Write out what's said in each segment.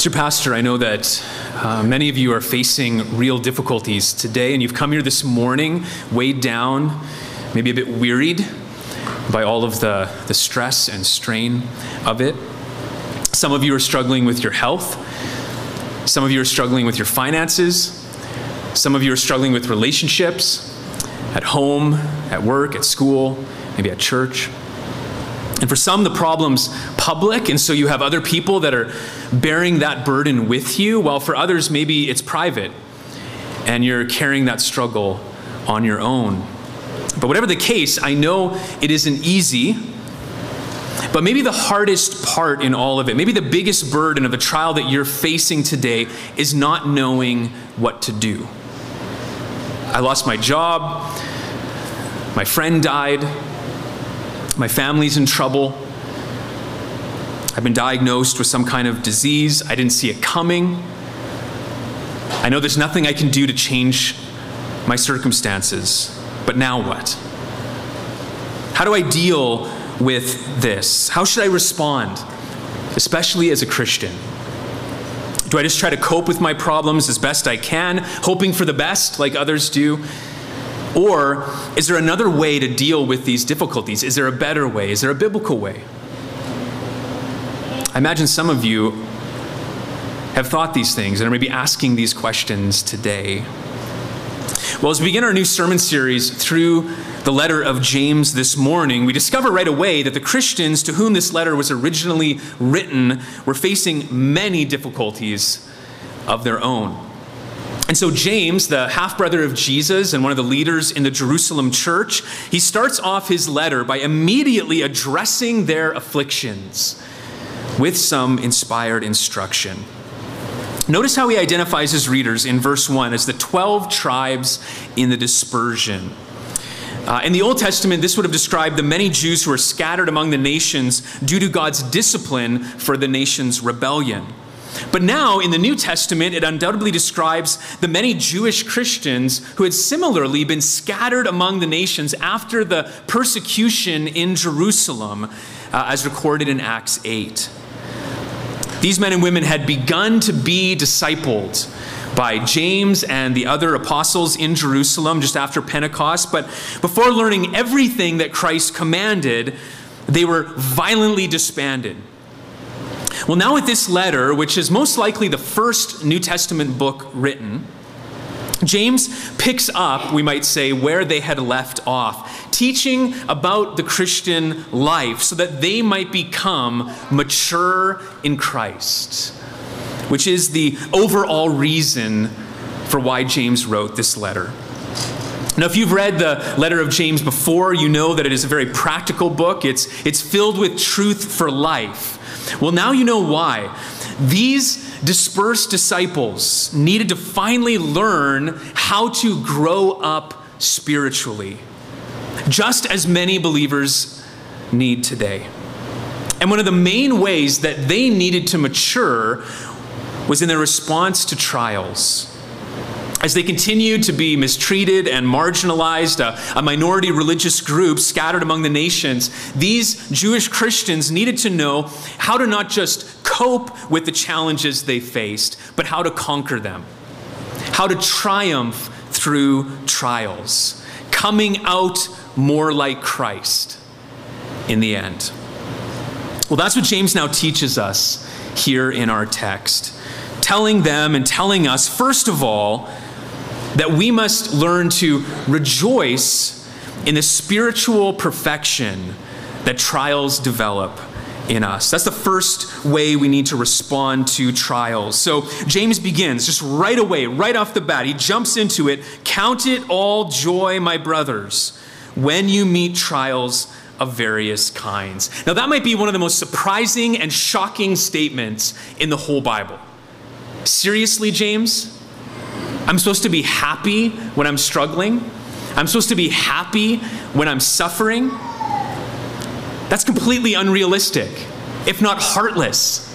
Mr. Pastor, I know that uh, many of you are facing real difficulties today, and you've come here this morning weighed down, maybe a bit wearied by all of the, the stress and strain of it. Some of you are struggling with your health. Some of you are struggling with your finances. Some of you are struggling with relationships at home, at work, at school, maybe at church. And for some, the problem's public, and so you have other people that are bearing that burden with you, while for others, maybe it's private, and you're carrying that struggle on your own. But whatever the case, I know it isn't easy. But maybe the hardest part in all of it, maybe the biggest burden of the trial that you're facing today is not knowing what to do. I lost my job, my friend died, my family's in trouble. I've been diagnosed with some kind of disease. I didn't see it coming. I know there's nothing I can do to change my circumstances. But now what? How do I deal with this? How should I respond, especially as a Christian? Do I just try to cope with my problems as best I can, hoping for the best like others do? Or is there another way to deal with these difficulties? Is there a better way? Is there a biblical way? Imagine some of you have thought these things and are maybe asking these questions today. Well, as we begin our new sermon series through the letter of James this morning, we discover right away that the Christians to whom this letter was originally written were facing many difficulties of their own. And so, James, the half brother of Jesus and one of the leaders in the Jerusalem church, he starts off his letter by immediately addressing their afflictions with some inspired instruction. Notice how he identifies his readers in verse 1 as the 12 tribes in the dispersion. Uh, in the Old Testament, this would have described the many Jews who were scattered among the nations due to God's discipline for the nation's rebellion. But now, in the New Testament, it undoubtedly describes the many Jewish Christians who had similarly been scattered among the nations after the persecution in Jerusalem, uh, as recorded in Acts 8. These men and women had begun to be discipled by James and the other apostles in Jerusalem just after Pentecost, but before learning everything that Christ commanded, they were violently disbanded. Well, now with this letter, which is most likely the first New Testament book written, James picks up, we might say, where they had left off, teaching about the Christian life so that they might become mature in Christ, which is the overall reason for why James wrote this letter. Now, if you've read the letter of James before, you know that it is a very practical book. It's, it's filled with truth for life. Well, now you know why. These dispersed disciples needed to finally learn how to grow up spiritually, just as many believers need today. And one of the main ways that they needed to mature was in their response to trials as they continued to be mistreated and marginalized, a, a, minority religious group scattered among the nations, these Jewish Christians needed to know how to not just cope with the challenges they faced, but how to conquer them, how to triumph through trials, coming out more like Christ in the end. Well, that's what James now teaches us here in our text, telling them and telling us, first of all, that we must learn to rejoice in the spiritual perfection that trials develop in us. That's the first way we need to respond to trials. So James begins just right away, right off the bat. He jumps into it. Count it all joy, my brothers, when you meet trials of various kinds. Now, that might be one of the most surprising and shocking statements in the whole Bible. Seriously, James? I'm supposed to be happy when I'm struggling. I'm supposed to be happy when I'm suffering. That's completely unrealistic, if not heartless.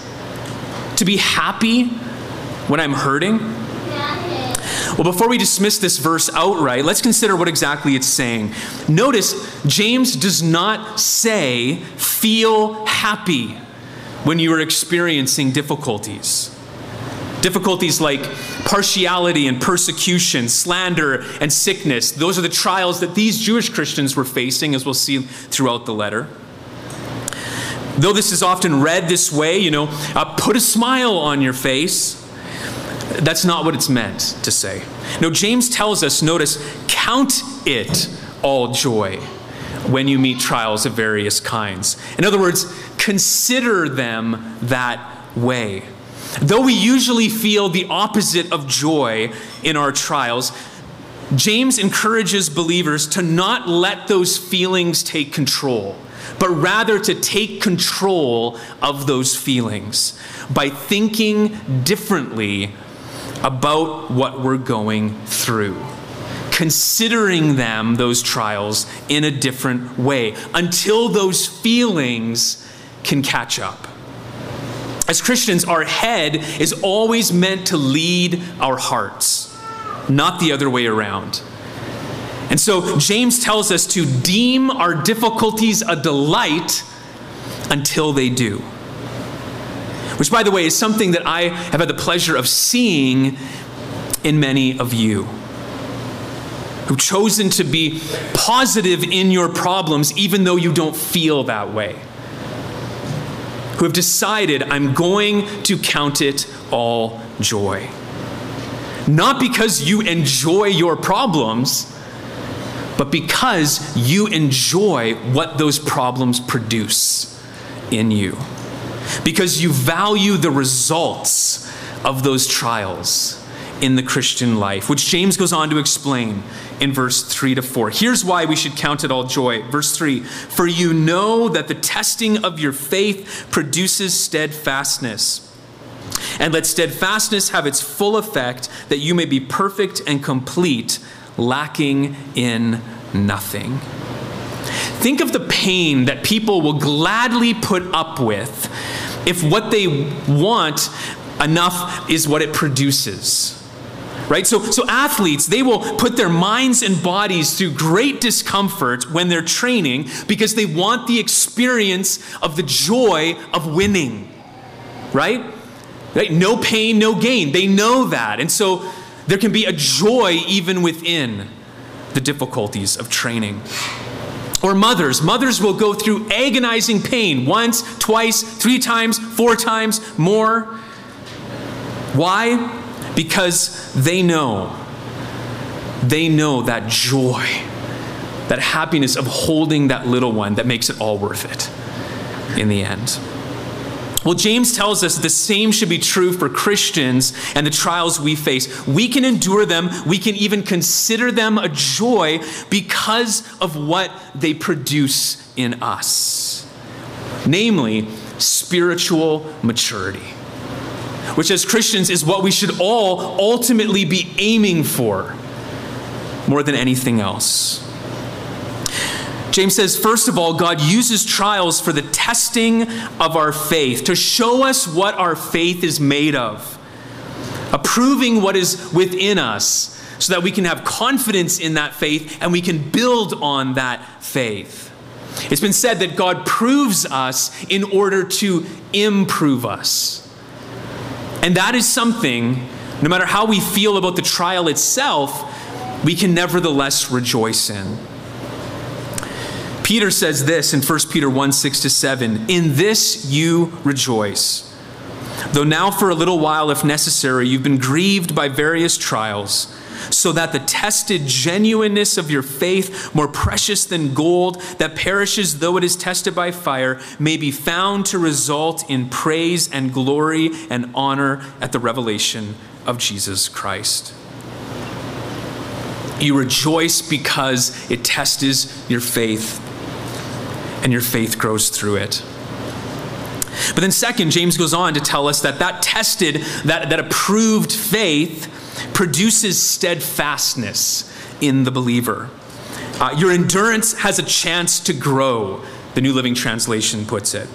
To be happy when I'm hurting. Well, before we dismiss this verse outright, let's consider what exactly it's saying. Notice, James does not say, feel happy when you are experiencing difficulties. Difficulties like partiality and persecution, slander and sickness. Those are the trials that these Jewish Christians were facing, as we'll see throughout the letter. Though this is often read this way, you know, uh, put a smile on your face, that's not what it's meant to say. No, James tells us, notice, count it all joy when you meet trials of various kinds. In other words, consider them that way. Though we usually feel the opposite of joy in our trials, James encourages believers to not let those feelings take control, but rather to take control of those feelings by thinking differently about what we're going through. Considering them, those trials, in a different way until those feelings can catch up. As Christians, our head is always meant to lead our hearts, not the other way around. And so James tells us to deem our difficulties a delight until they do. Which, by the way, is something that I have had the pleasure of seeing in many of you who've chosen to be positive in your problems even though you don't feel that way who have decided, I'm going to count it all joy. Not because you enjoy your problems, but because you enjoy what those problems produce in you. Because you value the results of those trials in the Christian life, which James goes on to explain in verse 3 to 4. Here's why we should count it all joy. Verse 3 For you know that the testing of your faith produces steadfastness. And let steadfastness have its full effect, that you may be perfect and complete, lacking in nothing. Think of the pain that people will gladly put up with if what they want enough is what it produces right? So, so athletes, they will put their minds and bodies through great discomfort when they're training because they want the experience of the joy of winning, right? right? No pain, no gain. They know that. And so there can be a joy even within the difficulties of training. Or mothers. Mothers will go through agonizing pain once, twice, three times, four times, more. Why? Because they know, they know that joy, that happiness of holding that little one that makes it all worth it in the end. Well, James tells us the same should be true for Christians and the trials we face. We can endure them, we can even consider them a joy because of what they produce in us, namely, spiritual maturity which as Christians is what we should all ultimately be aiming for more than anything else. James says, first of all, God uses trials for the testing of our faith, to show us what our faith is made of, approving what is within us, so that we can have confidence in that faith and we can build on that faith. It's been said that God proves us in order to improve us. And that is something, no matter how we feel about the trial itself, we can nevertheless rejoice in. Peter says this in 1 Peter 1 6 to 7 In this you rejoice. Though now, for a little while, if necessary, you've been grieved by various trials so that the tested genuineness of your faith, more precious than gold that perishes though it is tested by fire, may be found to result in praise and glory and honor at the revelation of Jesus Christ. You rejoice because it tests your faith and your faith grows through it. But then, second, James goes on to tell us that that tested, that, that approved faith produces steadfastness in the believer. Uh, your endurance has a chance to grow, the New Living Translation puts it,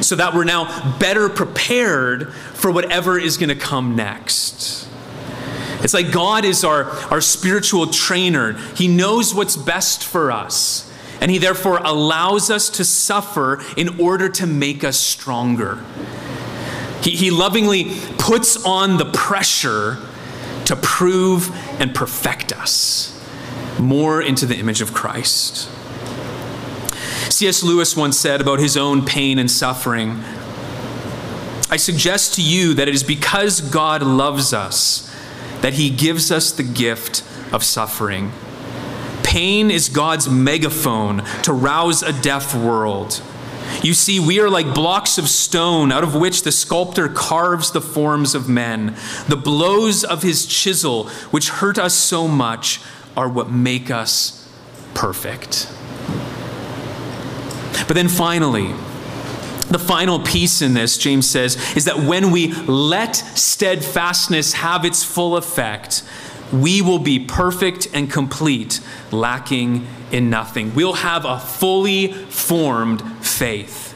so that we're now better prepared for whatever is going to come next. It's like God is our, our spiritual trainer. He knows what's best for us, and He therefore allows us to suffer in order to make us stronger. He, he lovingly puts on the pressure to prove and perfect us more into the image of Christ. C.S. Lewis once said about his own pain and suffering I suggest to you that it is because God loves us that he gives us the gift of suffering. Pain is God's megaphone to rouse a deaf world. You see, we are like blocks of stone out of which the sculptor carves the forms of men. The blows of his chisel, which hurt us so much, are what make us perfect. But then finally, the final piece in this, James says, is that when we let steadfastness have its full effect, we will be perfect and complete, lacking in nothing. We'll have a fully formed faith.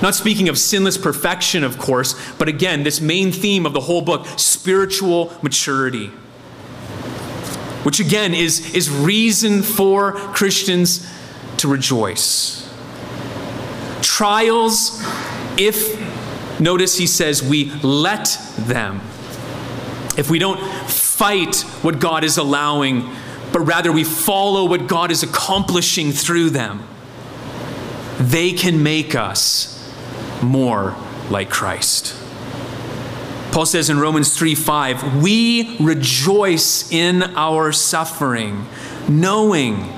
Not speaking of sinless perfection, of course, but again, this main theme of the whole book spiritual maturity. Which again is, is reason for Christians to rejoice. Trials, if, notice he says, we let them. If we don't fight what God is allowing, but rather we follow what God is accomplishing through them, they can make us more like Christ. Paul says in Romans 3 5, we rejoice in our suffering, knowing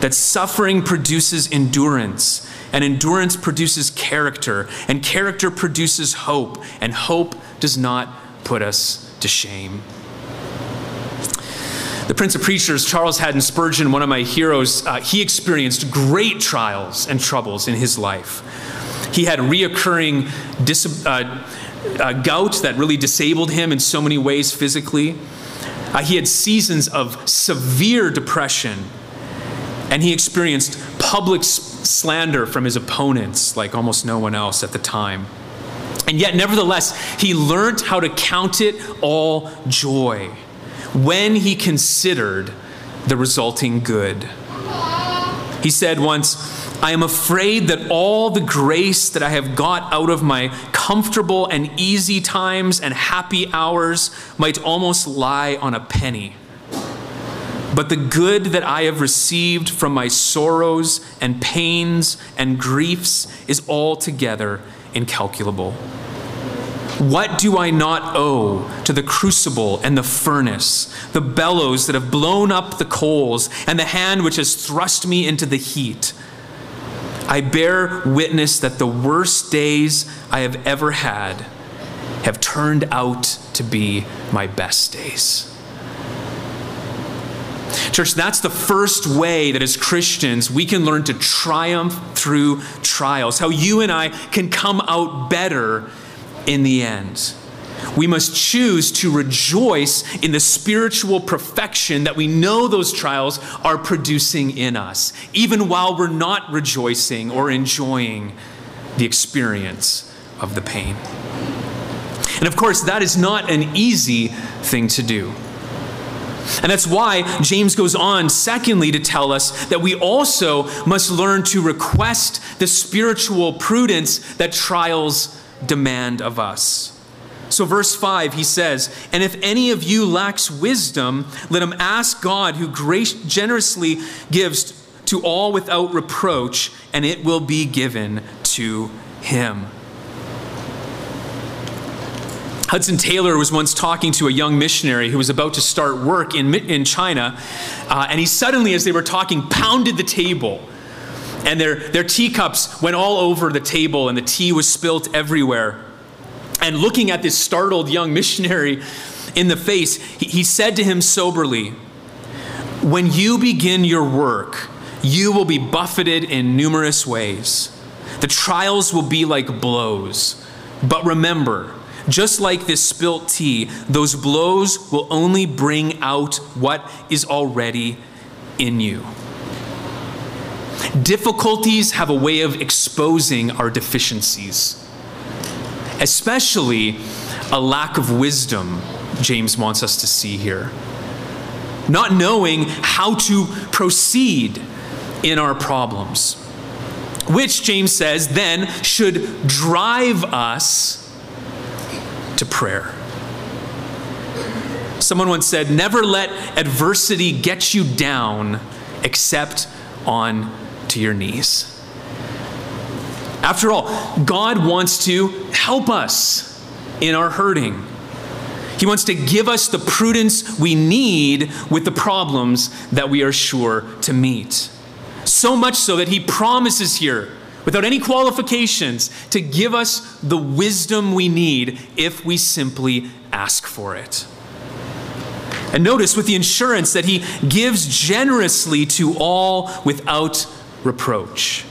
that suffering produces endurance, and endurance produces character, and character produces hope, and hope does not put us to shame. The Prince of Preachers, Charles Haddon Spurgeon, one of my heroes, uh, he experienced great trials and troubles in his life. He had reoccurring dis- uh, uh, gout that really disabled him in so many ways physically. Uh, he had seasons of severe depression, and he experienced public slander from his opponents like almost no one else at the time. And yet, nevertheless, he learned how to count it all joy when he considered the resulting good. He said once, I am afraid that all the grace that I have got out of my comfortable and easy times and happy hours might almost lie on a penny. But the good that I have received from my sorrows and pains and griefs is altogether incalculable. What do I not owe to the crucible and the furnace, the bellows that have blown up the coals, and the hand which has thrust me into the heat? I bear witness that the worst days I have ever had have turned out to be my best days. Church, that's the first way that as Christians we can learn to triumph through trials, how you and I can come out better in the end. We must choose to rejoice in the spiritual perfection that we know those trials are producing in us, even while we're not rejoicing or enjoying the experience of the pain. And of course, that is not an easy thing to do. And that's why James goes on, secondly, to tell us that we also must learn to request the spiritual prudence that trials demand of us. So, verse 5, he says, And if any of you lacks wisdom, let him ask God, who generously gives to all without reproach, and it will be given to him. Hudson Taylor was once talking to a young missionary who was about to start work in, in China, uh, and he suddenly, as they were talking, pounded the table. And their, their teacups went all over the table, and the tea was spilt everywhere. And looking at this startled young missionary in the face, he, he said to him soberly, When you begin your work, you will be buffeted in numerous ways. The trials will be like blows. But remember, just like this spilt tea, those blows will only bring out what is already in you. Difficulties have a way of exposing our deficiencies, especially a lack of wisdom, James wants us to see here. Not knowing how to proceed in our problems, which James says then should drive us to prayer. Someone once said, Never let adversity get you down except on to your knees. After all, God wants to help us in our hurting. He wants to give us the prudence we need with the problems that we are sure to meet. So much so that He promises here, without any qualifications, to give us the wisdom we need if we simply ask for it. And notice with the insurance that He gives generously to all without reproach.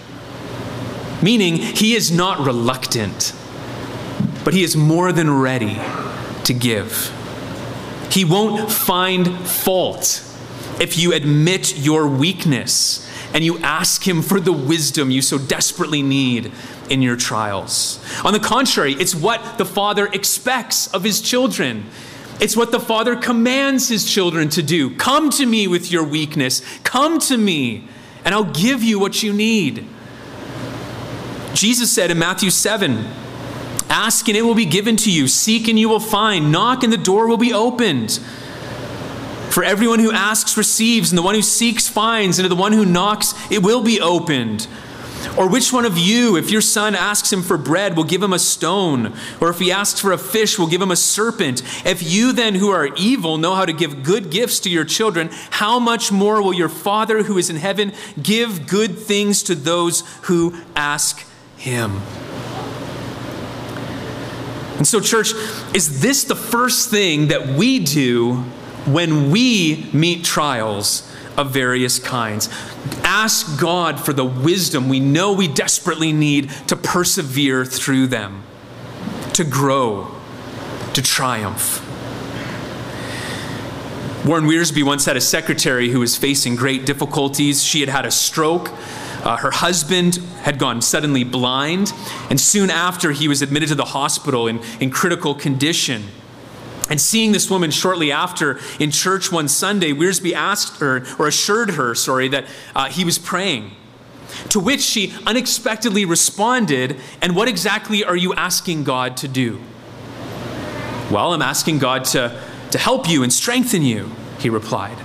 Meaning, He is not reluctant, but He is more than ready to give. He won't find fault if you admit your weakness and you ask Him for the wisdom you so desperately need in your trials. On the contrary, it's what the Father expects of His children. It's what the Father commands His children to do. Come to me with your weakness. Come to me, and I'll give you what you need. Jesus said in Matthew 7 Ask and it will be given to you. Seek and you will find. Knock and the door will be opened. For everyone who asks receives, and the one who seeks finds, and to the one who knocks it will be opened. Or which one of you, if your son asks him for bread, will give him a stone? Or if he asks for a fish, will give him a serpent? If you then, who are evil, know how to give good gifts to your children, how much more will your Father who is in heaven give good things to those who ask him? And so, church, is this the first thing that we do when we meet trials of various kinds? Ask God for the wisdom we know we desperately need to persevere through them, to grow, to triumph. Warren Wiersbe once had a secretary who was facing great difficulties. She had had a stroke uh, her husband had gone suddenly blind, and soon after, he was admitted to the hospital in, in critical condition. And seeing this woman shortly after in church one Sunday, Wiersbe asked her, or assured her, sorry, that uh, he was praying. To which she unexpectedly responded, And what exactly are you asking God to do? Well, I'm asking God to, to help you and strengthen you, he replied.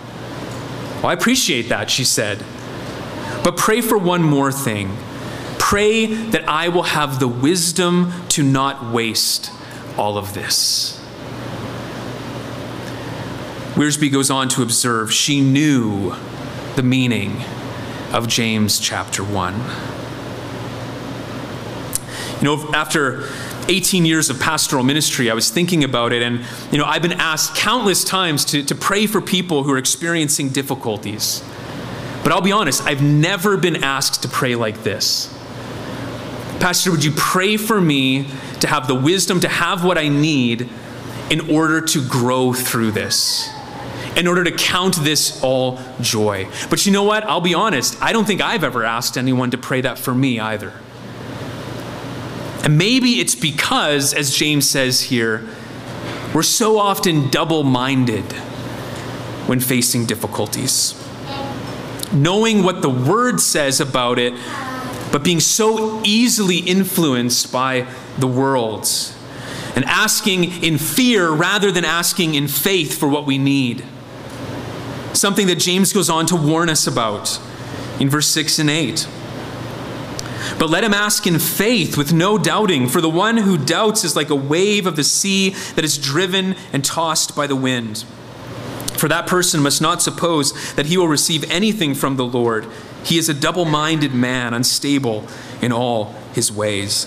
Well, I appreciate that, she said. But pray for one more thing. Pray that I will have the wisdom to not waste all of this. Wiersbe goes on to observe she knew the meaning of James chapter 1. You know, after 18 years of pastoral ministry, I was thinking about it, and you know, I've been asked countless times to, to pray for people who are experiencing difficulties. But I'll be honest, I've never been asked to pray like this. Pastor, would you pray for me to have the wisdom to have what I need in order to grow through this? In order to count this all joy. But you know what? I'll be honest, I don't think I've ever asked anyone to pray that for me either. And maybe it's because, as James says here, we're so often double minded when facing difficulties knowing what the word says about it, but being so easily influenced by the world, and asking in fear rather than asking in faith for what we need. Something that James goes on to warn us about in verse 6 and 8. But let him ask in faith with no doubting, for the one who doubts is like a wave of the sea that is driven and tossed by the wind. For that person must not suppose that he will receive anything from the Lord. He is a double minded man, unstable in all his ways.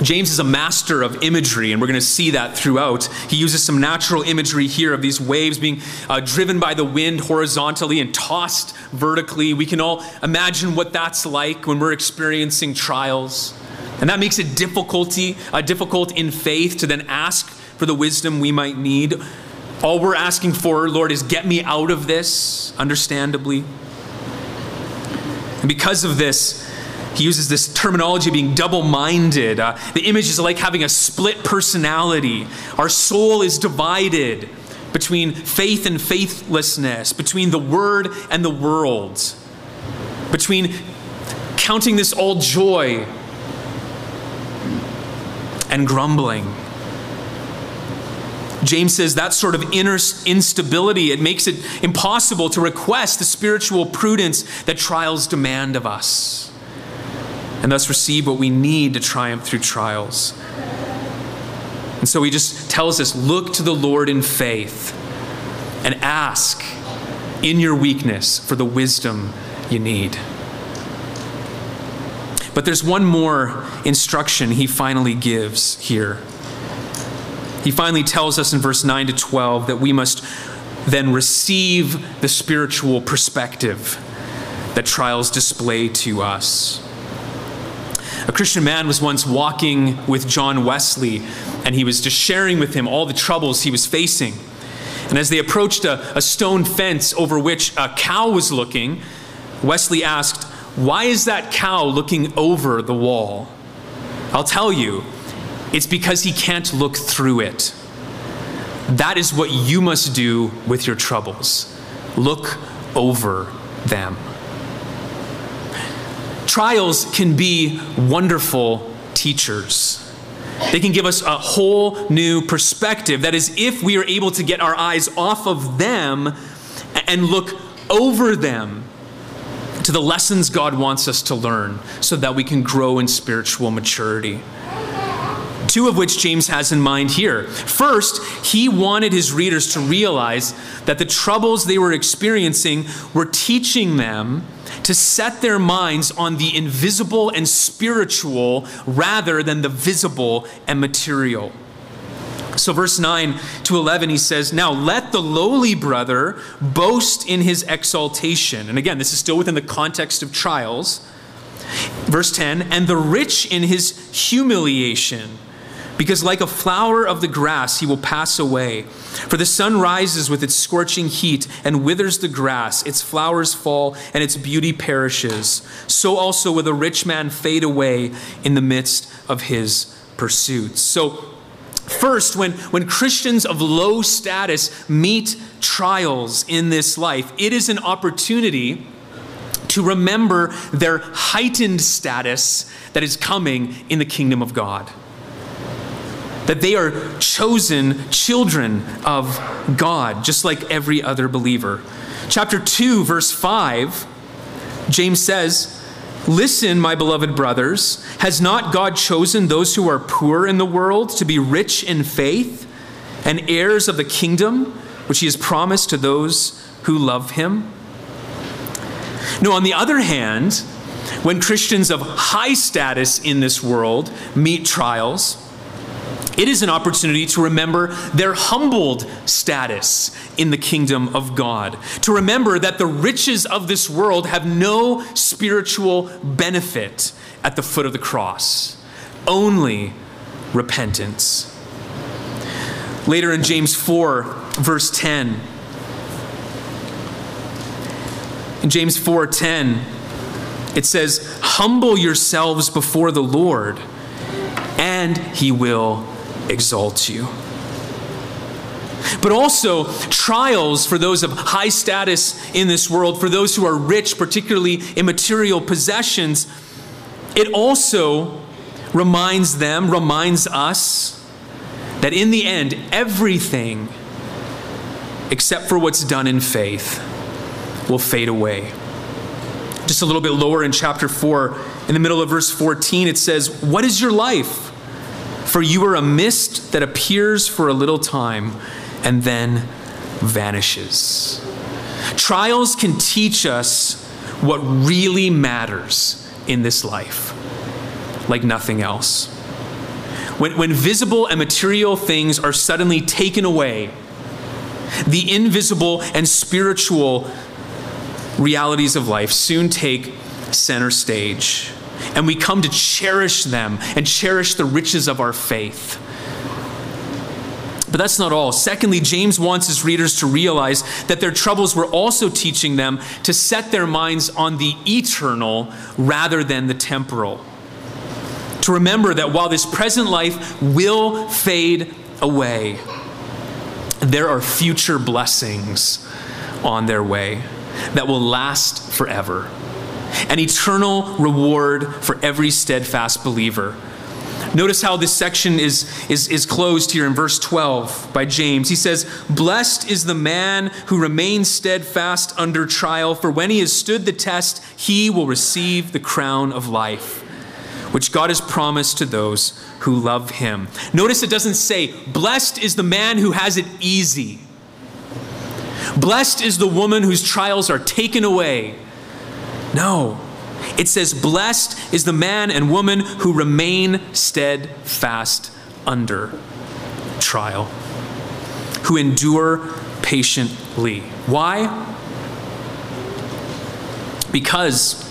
James is a master of imagery, and we're going to see that throughout. He uses some natural imagery here of these waves being uh, driven by the wind horizontally and tossed vertically. We can all imagine what that's like when we're experiencing trials. And that makes it difficulty, uh, difficult in faith to then ask for the wisdom we might need all we're asking for, Lord, is get me out of this, understandably. And because of this, he uses this terminology of being double minded. Uh, the image is like having a split personality. Our soul is divided between faith and faithlessness, between the word and the world, between counting this all joy and grumbling. James says that sort of inner instability, it makes it impossible to request the spiritual prudence that trials demand of us, and thus receive what we need to triumph through trials. And so he just tells us look to the Lord in faith and ask in your weakness for the wisdom you need. But there's one more instruction he finally gives here. He finally tells us in verse 9 to 12 that we must then receive the spiritual perspective that trials display to us. A Christian man was once walking with John Wesley, and he was just sharing with him all the troubles he was facing. And as they approached a, a stone fence over which a cow was looking, Wesley asked, Why is that cow looking over the wall? I'll tell you, it's because he can't look through it. That is what you must do with your troubles. Look over them. Trials can be wonderful teachers. They can give us a whole new perspective. That is, if we are able to get our eyes off of them and look over them to the lessons God wants us to learn so that we can grow in spiritual maturity two of which James has in mind here. First, he wanted his readers to realize that the troubles they were experiencing were teaching them to set their minds on the invisible and spiritual rather than the visible and material. So, verse 9 to 11, he says, Now let the lowly brother boast in his exaltation. And again, this is still within the context of trials. Verse 10, and the rich in his humiliation because like a flower of the grass, he will pass away. For the sun rises with its scorching heat and withers the grass, its flowers fall, and its beauty perishes. So also will the rich man fade away in the midst of his pursuits. So, First, when, when Christians of low status meet trials in this life, it is an opportunity to remember their heightened status that is coming in the kingdom of God that they are chosen children of God, just like every other believer. Chapter 2, verse 5, James says, Listen, my beloved brothers, has not God chosen those who are poor in the world to be rich in faith and heirs of the kingdom which he has promised to those who love him? No, on the other hand, when Christians of high status in this world meet trials, it is an opportunity to remember their humbled status in the kingdom of God. To remember that the riches of this world have no spiritual benefit at the foot of the cross, only repentance. Later in James 4, verse 10, in James 4:10, it says, "Humble yourselves before the Lord, and he will exalts you. But also, trials for those of high status in this world, for those who are rich, particularly in material possessions, it also reminds them, reminds us, that in the end, everything except for what's done in faith will fade away. Just a little bit lower in chapter 4, in the middle of verse 14, it says, What is your life? For you are a mist that appears for a little time and then vanishes. Trials can teach us what really matters in this life, like nothing else. When, when visible and material things are suddenly taken away, the invisible and spiritual realities of life soon take center stage and we come to cherish them and cherish the riches of our faith. But that's not all. Secondly, James wants his readers to realize that their troubles were also teaching them to set their minds on the eternal rather than the temporal. To remember that while this present life will fade away, there are future blessings on their way that will last forever an eternal reward for every steadfast believer. Notice how this section is, is, is closed here in verse 12 by James. He says, Blessed is the man who remains steadfast under trial, for when he has stood the test, he will receive the crown of life, which God has promised to those who love him. Notice it doesn't say, Blessed is the man who has it easy. Blessed is the woman whose trials are taken away. No. It says, Blessed is the man and woman who remain steadfast under trial, who endure patiently. Why? Because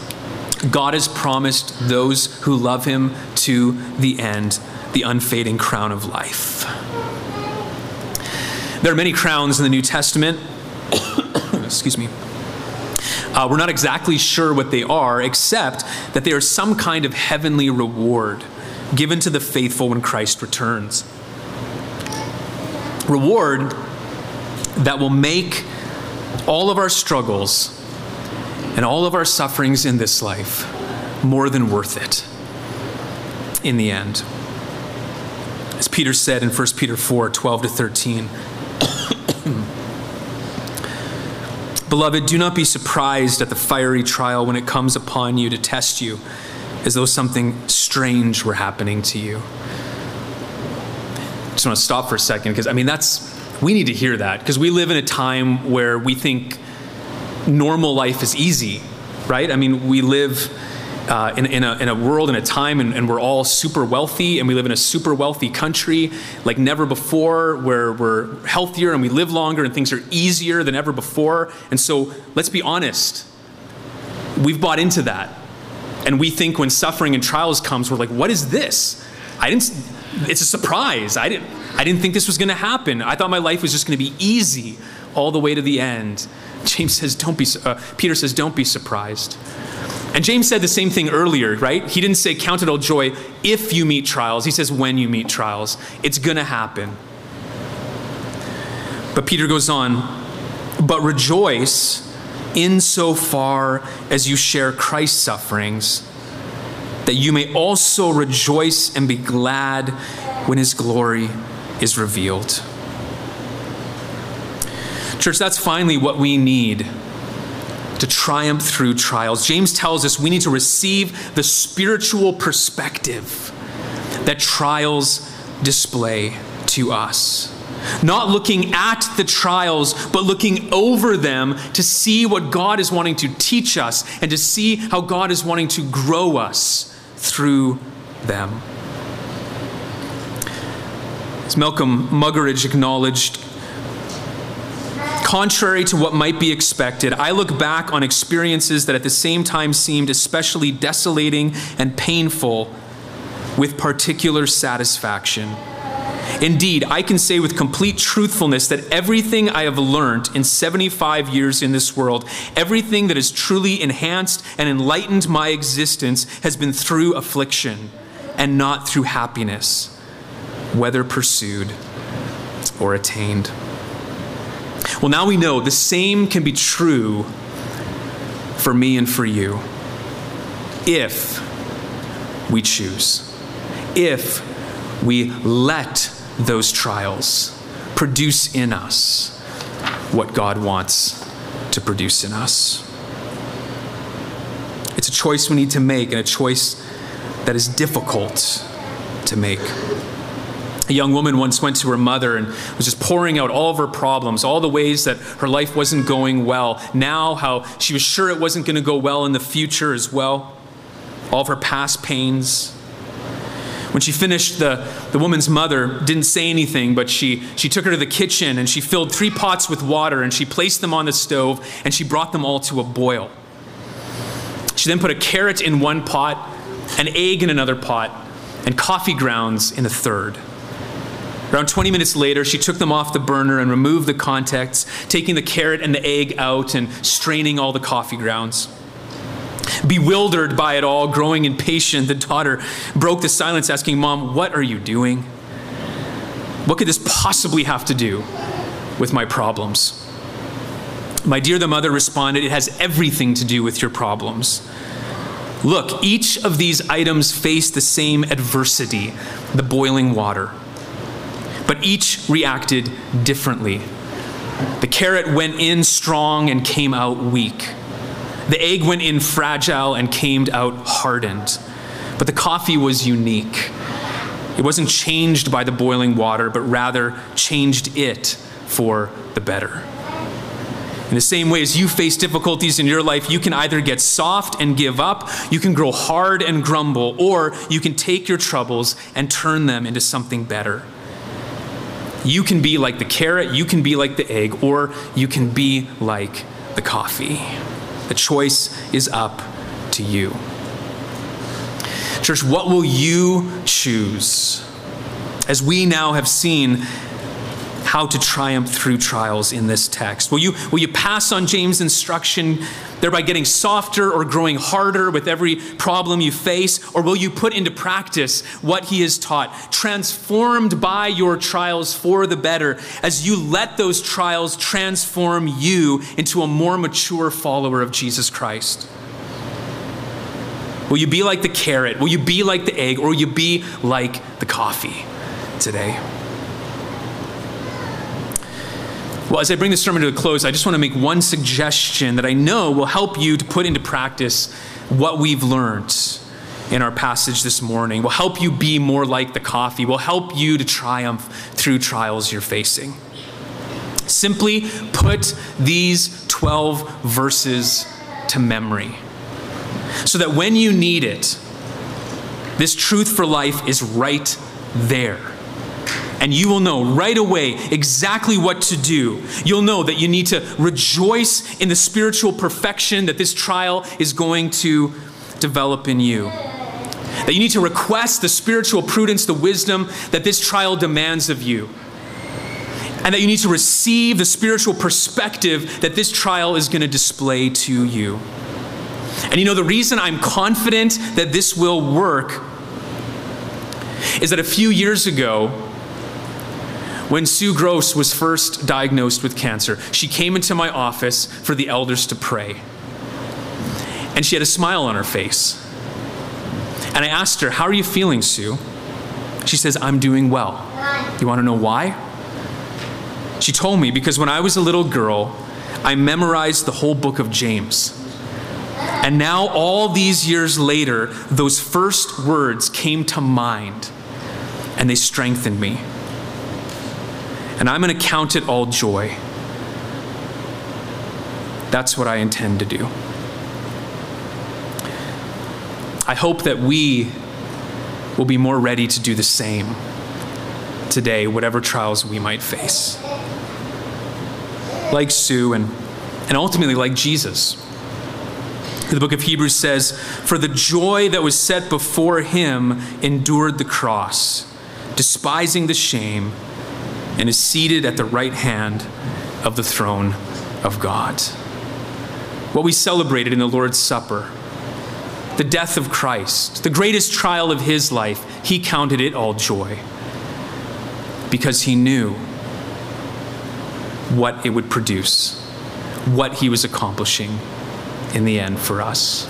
God has promised those who love him to the end the unfading crown of life. There are many crowns in the New Testament. Excuse me. Uh, we're not exactly sure what they are, except that they are some kind of heavenly reward given to the faithful when Christ returns. Reward that will make all of our struggles and all of our sufferings in this life more than worth it in the end. As Peter said in 1 Peter 4 12 to 13. Beloved, do not be surprised at the fiery trial when it comes upon you to test you, as though something strange were happening to you. I Just want to stop for a second because, I mean, that's, we need to hear that because we live in a time where we think normal life is easy, right? I mean, we live uh, in, in, a, in a world, in a time, and, and, we're all super wealthy, and we live in a super wealthy country like never before, where we're healthier and we live longer, and things are easier than ever before. And so, let's be honest, we've bought into that. And we think when suffering and trials comes, we're like, what is this? I didn't, it's a surprise. I didn't, I didn't think this was going to happen. I thought my life was just going to be easy all the way to the end. James says, don't be, uh, Peter says, don't be surprised. And James said the same thing earlier, right? He didn't say count it all joy if you meet trials. He says when you meet trials. It's going to happen. But Peter goes on, but rejoice insofar as you share Christ's sufferings, that you may also rejoice and be glad when his glory is revealed. Church, that's finally what we need to triumph through trials. James tells us we need to receive the spiritual perspective that trials display to us. Not looking at the trials, but looking over them to see what God is wanting to teach us and to see how God is wanting to grow us through them. As Malcolm Muggeridge acknowledged, Contrary to what might be expected, I look back on experiences that at the same time seemed especially desolating and painful with particular satisfaction. Indeed, I can say with complete truthfulness that everything I have learned in 75 years in this world, everything that has truly enhanced and enlightened my existence, has been through affliction and not through happiness, whether pursued or attained. Well, now we know the same can be true for me and for you if we choose, if we let those trials produce in us what God wants to produce in us. It's a choice we need to make, and a choice that is difficult to make. A young woman once went to her mother and was just pouring out all of her problems, all the ways that her life wasn't going well. Now, how she was sure it wasn't going to go well in the future as well. All of her past pains. When she finished, the, the woman's mother didn't say anything, but she, she took her to the kitchen and she filled three pots with water and she placed them on the stove and she brought them all to a boil. She then put a carrot in one pot, an egg in another pot, and coffee grounds in a third. Around 20 minutes later, she took them off the burner and removed the contacts, taking the carrot and the egg out and straining all the coffee grounds. Bewildered by it all, growing impatient, the daughter broke the silence, asking, Mom, what are you doing? What could this possibly have to do with my problems? My dear, the mother responded, It has everything to do with your problems. Look, each of these items face the same adversity, the boiling water, but each reacted differently. The carrot went in strong and came out weak. The egg went in fragile and came out hardened. But the coffee was unique. It wasn't changed by the boiling water, but rather changed it for the better. In the same way as you face difficulties in your life, you can either get soft and give up, you can grow hard and grumble, or you can take your troubles and turn them into something better. You can be like the carrot, you can be like the egg, or you can be like the coffee. The choice is up to you. Church, what will you choose? As we now have seen how to triumph through trials in this text? Will you, will you pass on James' instruction, thereby getting softer or growing harder with every problem you face? Or will you put into practice what he has taught, transformed by your trials for the better, as you let those trials transform you into a more mature follower of Jesus Christ? Will you be like the carrot? Will you be like the egg? Or will you be like the coffee today? Well, as I bring this sermon to a close, I just want to make one suggestion that I know will help you to put into practice what we've learned in our passage this morning, will help you be more like the coffee, will help you to triumph through trials you're facing. Simply put these 12 verses to memory so that when you need it, this truth for life is right there and you will know right away exactly what to do. You'll know that you need to rejoice in the spiritual perfection that this trial is going to develop in you. That you need to request the spiritual prudence, the wisdom that this trial demands of you. And that you need to receive the spiritual perspective that this trial is going to display to you. And you know, the reason I'm confident that this will work is that a few years ago, when Sue Gross was first diagnosed with cancer, she came into my office for the elders to pray. And she had a smile on her face. And I asked her, How are you feeling, Sue? She says, I'm doing well. You want to know why? She told me because when I was a little girl, I memorized the whole book of James. And now, all these years later, those first words came to mind and they strengthened me and I'm going to count it all joy. That's what I intend to do. I hope that we will be more ready to do the same today, whatever trials we might face. Like Sue and, and ultimately like Jesus. The book of Hebrews says, For the joy that was set before him endured the cross, despising the shame and is seated at the right hand of the throne of God. What we celebrated in the Lord's Supper, the death of Christ, the greatest trial of his life, he counted it all joy because he knew what it would produce, what he was accomplishing in the end for us.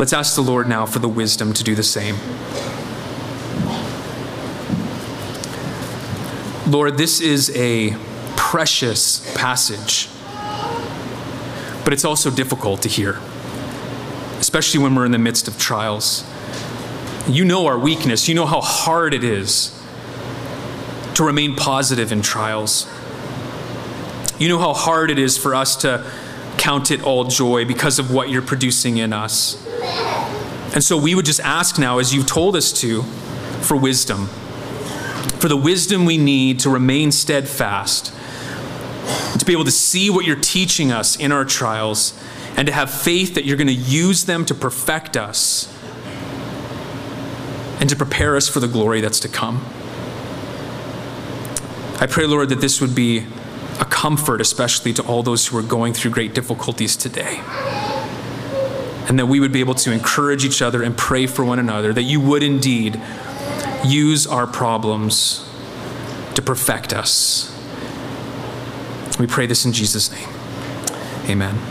Let's ask the Lord now for the wisdom to do the same. Lord, this is a precious passage, but it's also difficult to hear, especially when we're in the midst of trials. You know our weakness, you know how hard it is to remain positive in trials. You know how hard it is for us to count it all joy because of what you're producing in us. And so we would just ask now, as you've told us to, for wisdom for the wisdom we need to remain steadfast, to be able to see what you're teaching us in our trials, and to have faith that you're going to use them to perfect us and to prepare us for the glory that's to come. I pray, Lord, that this would be a comfort, especially to all those who are going through great difficulties today. And that we would be able to encourage each other and pray for one another, that you would indeed use our problems to perfect us. We pray this in Jesus' name. Amen.